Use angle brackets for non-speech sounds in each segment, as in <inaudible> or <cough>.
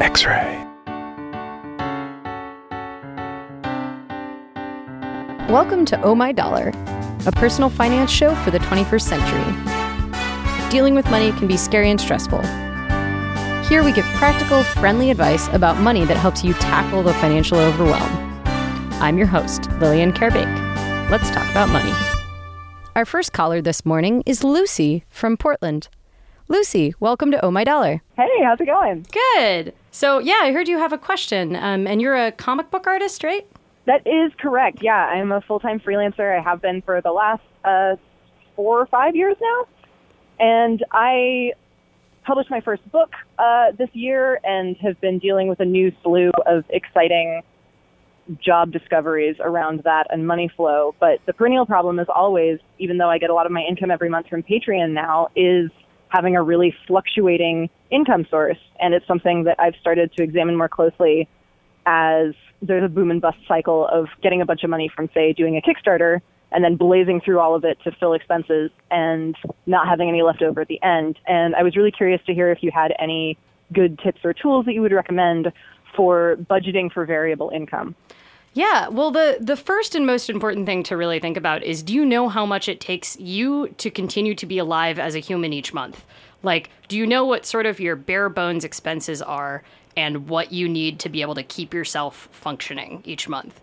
X Ray. Welcome to Oh My Dollar, a personal finance show for the 21st century. Dealing with money can be scary and stressful. Here we give practical, friendly advice about money that helps you tackle the financial overwhelm. I'm your host, Lillian Karabaic. Let's talk about money. Our first caller this morning is Lucy from Portland. Lucy, welcome to Oh My Dollar. Hey, how's it going? Good. So, yeah, I heard you have a question, um, and you're a comic book artist, right? That is correct. Yeah, I'm a full time freelancer. I have been for the last uh, four or five years now. And I published my first book uh, this year and have been dealing with a new slew of exciting job discoveries around that and money flow. But the perennial problem is always, even though I get a lot of my income every month from Patreon now, is having a really fluctuating income source. And it's something that I've started to examine more closely as there's a boom and bust cycle of getting a bunch of money from, say, doing a Kickstarter and then blazing through all of it to fill expenses and not having any left over at the end. And I was really curious to hear if you had any good tips or tools that you would recommend for budgeting for variable income. Yeah, well the the first and most important thing to really think about is do you know how much it takes you to continue to be alive as a human each month? Like, do you know what sort of your bare bones expenses are and what you need to be able to keep yourself functioning each month?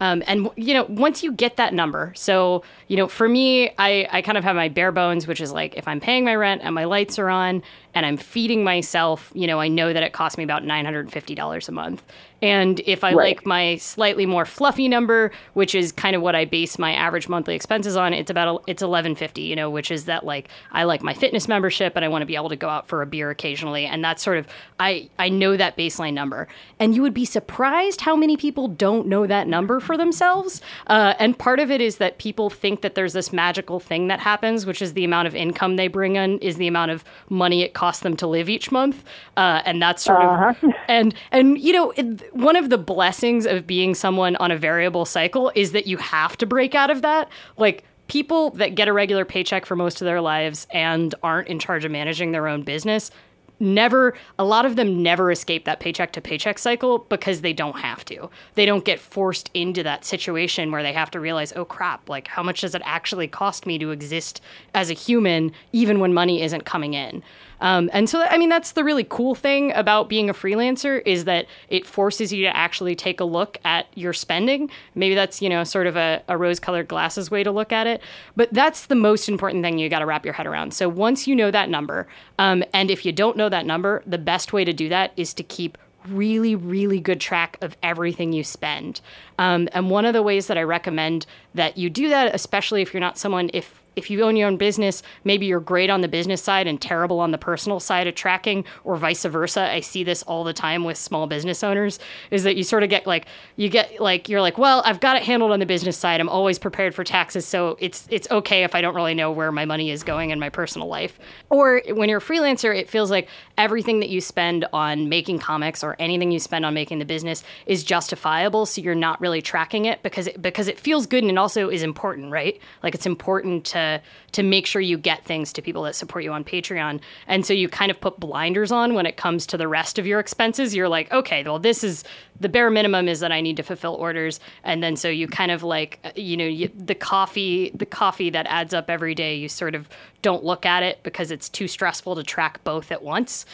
Um, and you know, once you get that number, so you know, for me, I I kind of have my bare bones, which is like if I'm paying my rent and my lights are on and I'm feeding myself, you know, I know that it costs me about nine hundred and fifty dollars a month. And if I Right. like my slightly more fluffy number, which is kind of what I base my average monthly expenses on, it's about it's eleven fifty. You know, which is that like I like my fitness membership and I want to be able to go out for a beer occasionally, and that's sort of I I know that baseline number. And you would be surprised how many people don't know that number for themselves. Uh, and part of it is that people think that there's this magical thing that happens, which is the amount of income they bring in is the amount of money it costs them to live each month, uh, and that's sort of <laughs> and and you know it, one of the blessings of being someone on a variable cycle is that you have to break out of that. Like people that get a regular paycheck for most of their lives and aren't in charge of managing their own business never a lot of them never escape that paycheck to paycheck cycle because they don't have to. They don't get forced into that situation where they have to realize oh crap like how much does it actually cost me to exist as a human even when money isn't coming in? Um, and so i mean that's the really cool thing about being a freelancer is that it forces you to actually take a look at your spending. Maybe that's you know sort of a, a rose colored glasses way to look at it. But that's the most important thing you got to wrap your head around. So once you know that number um, and if you don't know that number the best way to do that is to keep really, really good track of everything you spend. Um, and one of the ways that I recommend that you do that, especially if you're not someone, if if you own your own business, maybe you're great on the business side and terrible on the personal side of tracking, or vice versa. I see this all the time with small business owners is that you sort of get like, you get like, you're like, well, I've got it handled on the business side. I'm always prepared for taxes. So it's, it's okay if I don't really know where my money is going in my personal life. Or when you're a freelancer, it feels like everything that you spend on making comics or anything you spend on making the business is justifiable. So you're not really tracking it because it, because it feels good and it also is important, right? Like it's important to to make sure you get things to people that support you on Patreon. And so you kind of put blinders on when it comes to the rest of your expenses. You're like, okay, well, this is the bare minimum is that I need to fulfill orders, and then so you kind of like, uh, you know, you, the coffee, the coffee that adds up every day. You sort of don't look at it because it's too stressful to track both at once.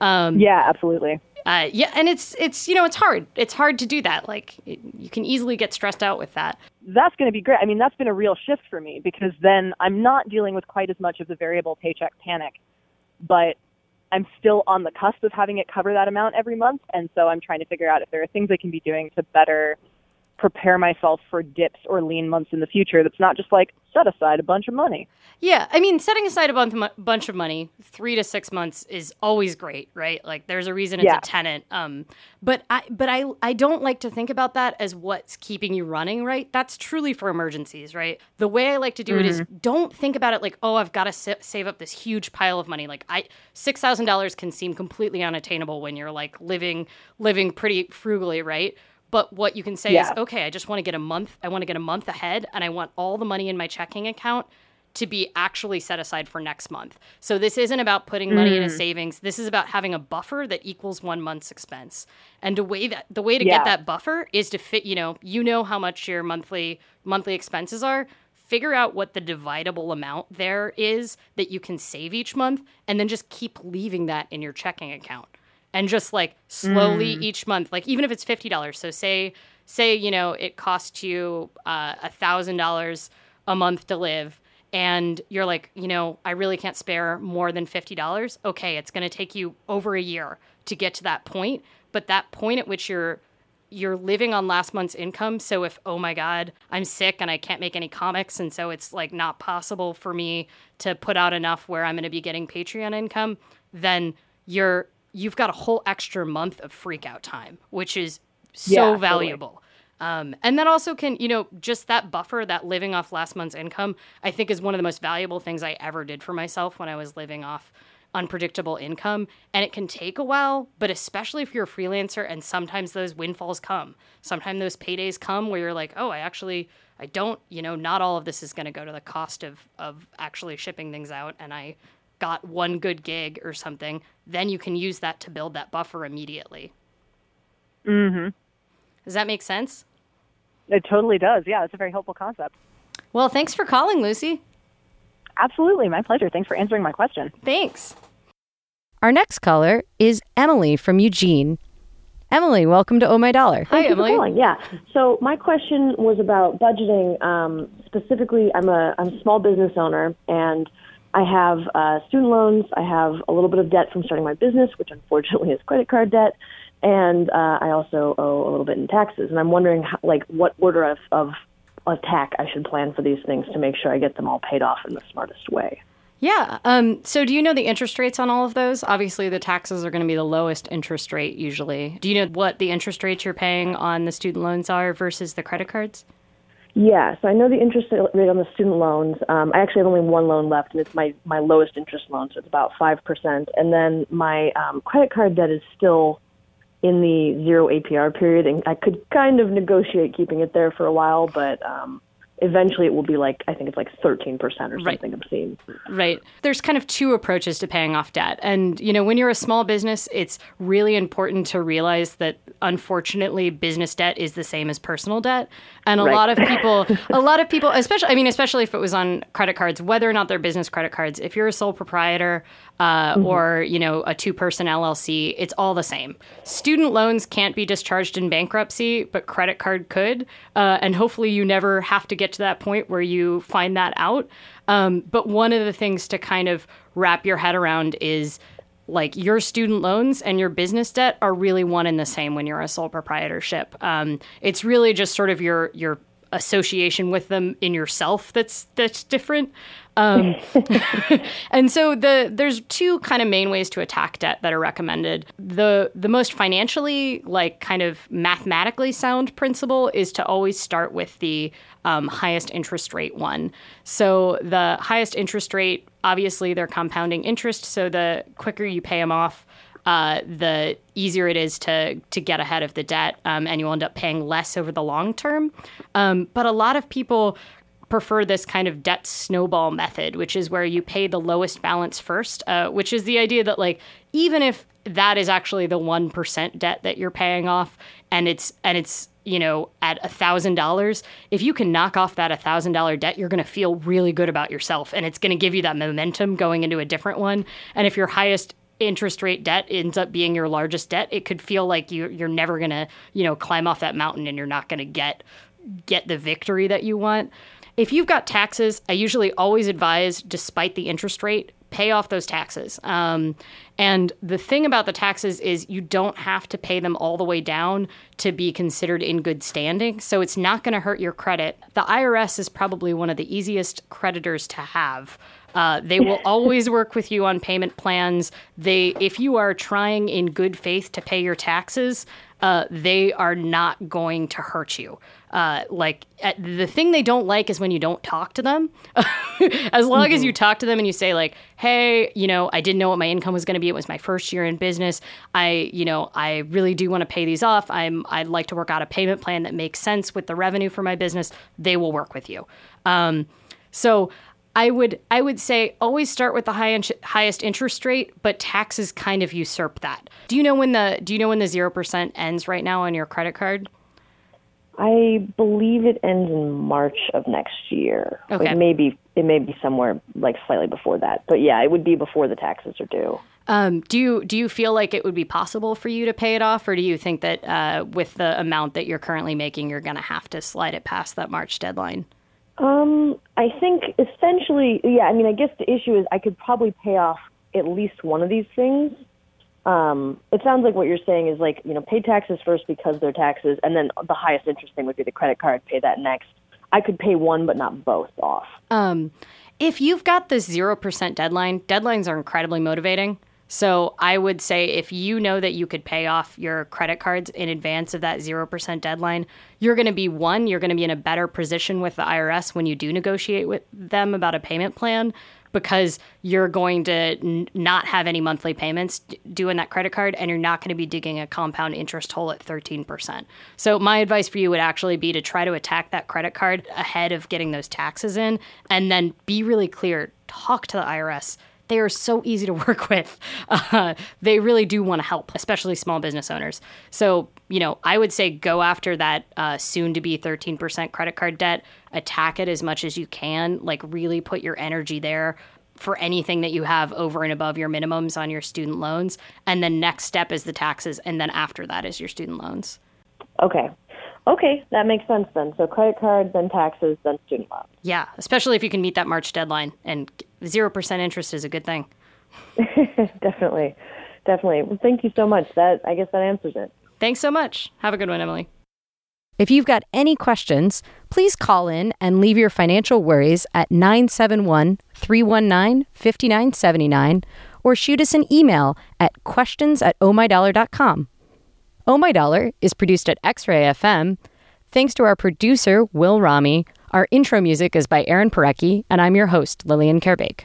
Um, Yeah, absolutely. Uh, yeah, and it's it's you know it's hard. It's hard to do that. Like it, you can easily get stressed out with that. That's going to be great. I mean, that's been a real shift for me because then I'm not dealing with quite as much of the variable paycheck panic, but I'm still on the cusp of having it cover that amount every month. And so I'm trying to figure out if there are things I can be doing to better prepare myself for dips or lean months in the future that's not just like set aside a bunch of money. Yeah, I mean, setting aside a bunch, bunch of money, three to six months, is always great, right? Like, there's a reason it's Yeah. a tenant. Um, but I, but I, I don't like to think about that as what's keeping you running, right? That's truly for emergencies, right? The way I like to do it is don't think about it like, oh, I've got to sa- save up this huge pile of money. Like, I six thousand dollars can seem completely unattainable when you're like living, living pretty frugally, right? But what you can say is, okay, I just want to get a month. I want to get a month ahead, and I want all the money in my checking account to be actually set aside for next month. So this isn't about putting money in a mm. savings. This is about having a buffer that equals one month's expense. And the way that the way to Yeah. get that buffer is to fit, you know, you know how much your monthly monthly expenses are. Figure out what the dividable amount there is that you can save each month and then just keep leaving that in your checking account. And just like slowly each month, like even if it's fifty dollars. So say say, you know, it costs you uh, a thousand dollars a month to live and you're like, you know, I really can't spare more than $50, okay, it's going to take you over a year to get to that point, but that point at which you're you're living on last month's income, so if oh my god, I'm sick and I can't make any comics and so it's like not possible for me to put out enough where I'm going to be getting Patreon income, then you're you've got a whole extra month of freak out time, which is so Yeah, totally. valuable. Um, and that also can, you know, just that buffer, that living off last month's income, I think is one of the most valuable things I ever did for myself when I was living off unpredictable income. And it can take a while, but especially if you're a freelancer and sometimes those windfalls come. Sometimes those paydays come where you're like, oh, I actually, I don't, you know, not all of this is going to go to the cost of, of actually shipping things out. And I got one good gig or something. Then you can use that to build that buffer immediately. Mm-hmm. Does that make sense? It totally does. Yeah, it's a very helpful concept. Well, thanks for calling, Lucy. Absolutely, my pleasure. Thanks for answering my question. Thanks. Our next caller is Emily from Eugene. Emily, welcome to Oh My Dollar. Hi, Thank you for Emily. calling. Yeah. So my question was about budgeting. Um, specifically, I'm a I'm a small business owner, and I have uh, student loans. I have a little bit of debt from starting my business, which unfortunately <laughs> is credit card debt, and uh, I also owe a little bit in taxes. And I'm wondering, how, like, what order of, of attack I should plan for these things to make sure I get them all paid off in the smartest way. Yeah. Um, so, do you know the interest rates on all of those? Obviously, the taxes are going to be the lowest interest rate usually. Do you know what the interest rates you're paying on the student loans are versus the credit cards? Yeah, so I know the interest rate on the student loans. Um, I actually have only one loan left, and it's my, my lowest interest loan, so it's about 5%. And then my um, credit card debt is still in the zero APR period, and I could kind of negotiate keeping it there for a while, but um, eventually it will be like, I think it's like 13% or something Right. obscene. Right. There's kind of two approaches to paying off debt. And, you know, when you're a small business, it's really important to realize that unfortunately business debt is the same as personal debt. And a Right. lot of <laughs> people, a lot of people, especially, I mean, especially if it was on credit cards, whether or not they're business credit cards, if you're a sole proprietor uh, or, you know, a two person LLC, it's all the same. Student loans can't be discharged in bankruptcy, but credit card could. Uh, and hopefully you never have to get to that point where you find that out. Um, but one of the things to kind of wrap your head around is like your student loans and your business debt are really one and the same when you're a sole proprietorship. Um, it's really just sort of your your association with them in yourself that's that's different. Um, <laughs> and so the there's two kind of main ways to attack debt that are recommended. The the most financially like kind of mathematically sound principle is to always start with the um, highest interest rate one. So the highest interest rate, obviously, they're compounding interest. So the quicker you pay them off, uh, the easier it is to to get ahead of the debt, um, and you'll end up paying less over the long term. Um, but a lot of people prefer this kind of debt snowball method, which is where you pay the lowest balance first, uh, which is the idea that like even if that is actually the one percent debt that you're paying off, and it's and it's you know at a thousand dollars, if you can knock off that a thousand dollar debt, you're going to feel really good about yourself, and it's going to give you that momentum going into a different one. And if your highest interest rate debt ends up being your largest debt, it could feel like you you're never going to you know climb off that mountain, and you're not going to get get the victory that you want. If you've got taxes, I usually always advise, despite the interest rate, pay off those taxes. Um, and the thing about the taxes is you don't have to pay them all the way down to be considered in good standing. So it's not going to hurt your credit. The IRS is probably one of the easiest creditors to have. Uh, they will always work with you on payment plans. They, if you are trying in good faith to pay your taxes, uh, they are not going to hurt you. Uh, like uh, the thing they don't like is when you don't talk to them. <laughs> as long as you talk to them and you say like, "Hey, you know, I didn't know what my income was going to be. It was my first year in business. I, you know, I really do want to pay these off. I'm I'd like to work out a payment plan that makes sense with the revenue for my business." They will work with you. Um, so I would I would say always start with the high in- highest interest rate, but taxes kind of usurp that. Do you know when the do you know when the 0% ends right now on your credit card? I believe it ends in March of next year. Okay. It may be it may be somewhere like slightly before that. But yeah, it would be before the taxes are due. Um, do you do you feel like it would be possible for you to pay it off, or do you think that uh, with the amount that you're currently making, you're going to have to slide it past that March deadline? Um, I think essentially, yeah. I mean, I guess the issue is I could probably pay off at least one of these things. Um, it sounds like what you're saying is like you know pay taxes first because they're taxes, and then the highest interest thing would be the credit card. Pay that next. I could pay one, but not both off. Um, if you've got the zero percent deadline, deadlines are incredibly motivating. So I would say if you know that you could pay off your credit cards in advance of that 0% deadline, you're going to be one, you're going to be in a better position with the IRS when you do negotiate with them about a payment plan because you're going to n- not have any monthly payments due in that credit card and you're not going to be digging a compound interest hole at 13%. So my advice for you would actually be to try to attack that credit card ahead of getting those taxes in and then be really clear, talk to the IRS they are so easy to <laughs> work with. Uh, they really do want to help, especially small business owners. So, you know, I would say go after that uh, soon to be 13% credit card debt, attack it as much as you can, like really put your energy there for anything that you have over and above your minimums on your student loans. And then next step is the taxes. And then after that is your student loans. Okay. Okay, that makes sense then. So credit cards, then taxes, then student loans. Yeah, especially if you can meet that March deadline. And 0% interest is a good thing. <laughs> definitely. Definitely. Well, thank you so much. That I guess that answers it. Thanks so much. Have a good one, Emily. If you've got any questions, please call in and leave your financial worries at 971 319 5979 or shoot us an email at questions at ohmydollar.com. Oh My Dollar is produced at X Ray FM. Thanks to our producer, Will Rami. Our intro music is by Aaron Parecki, and I'm your host, Lillian Karabaic.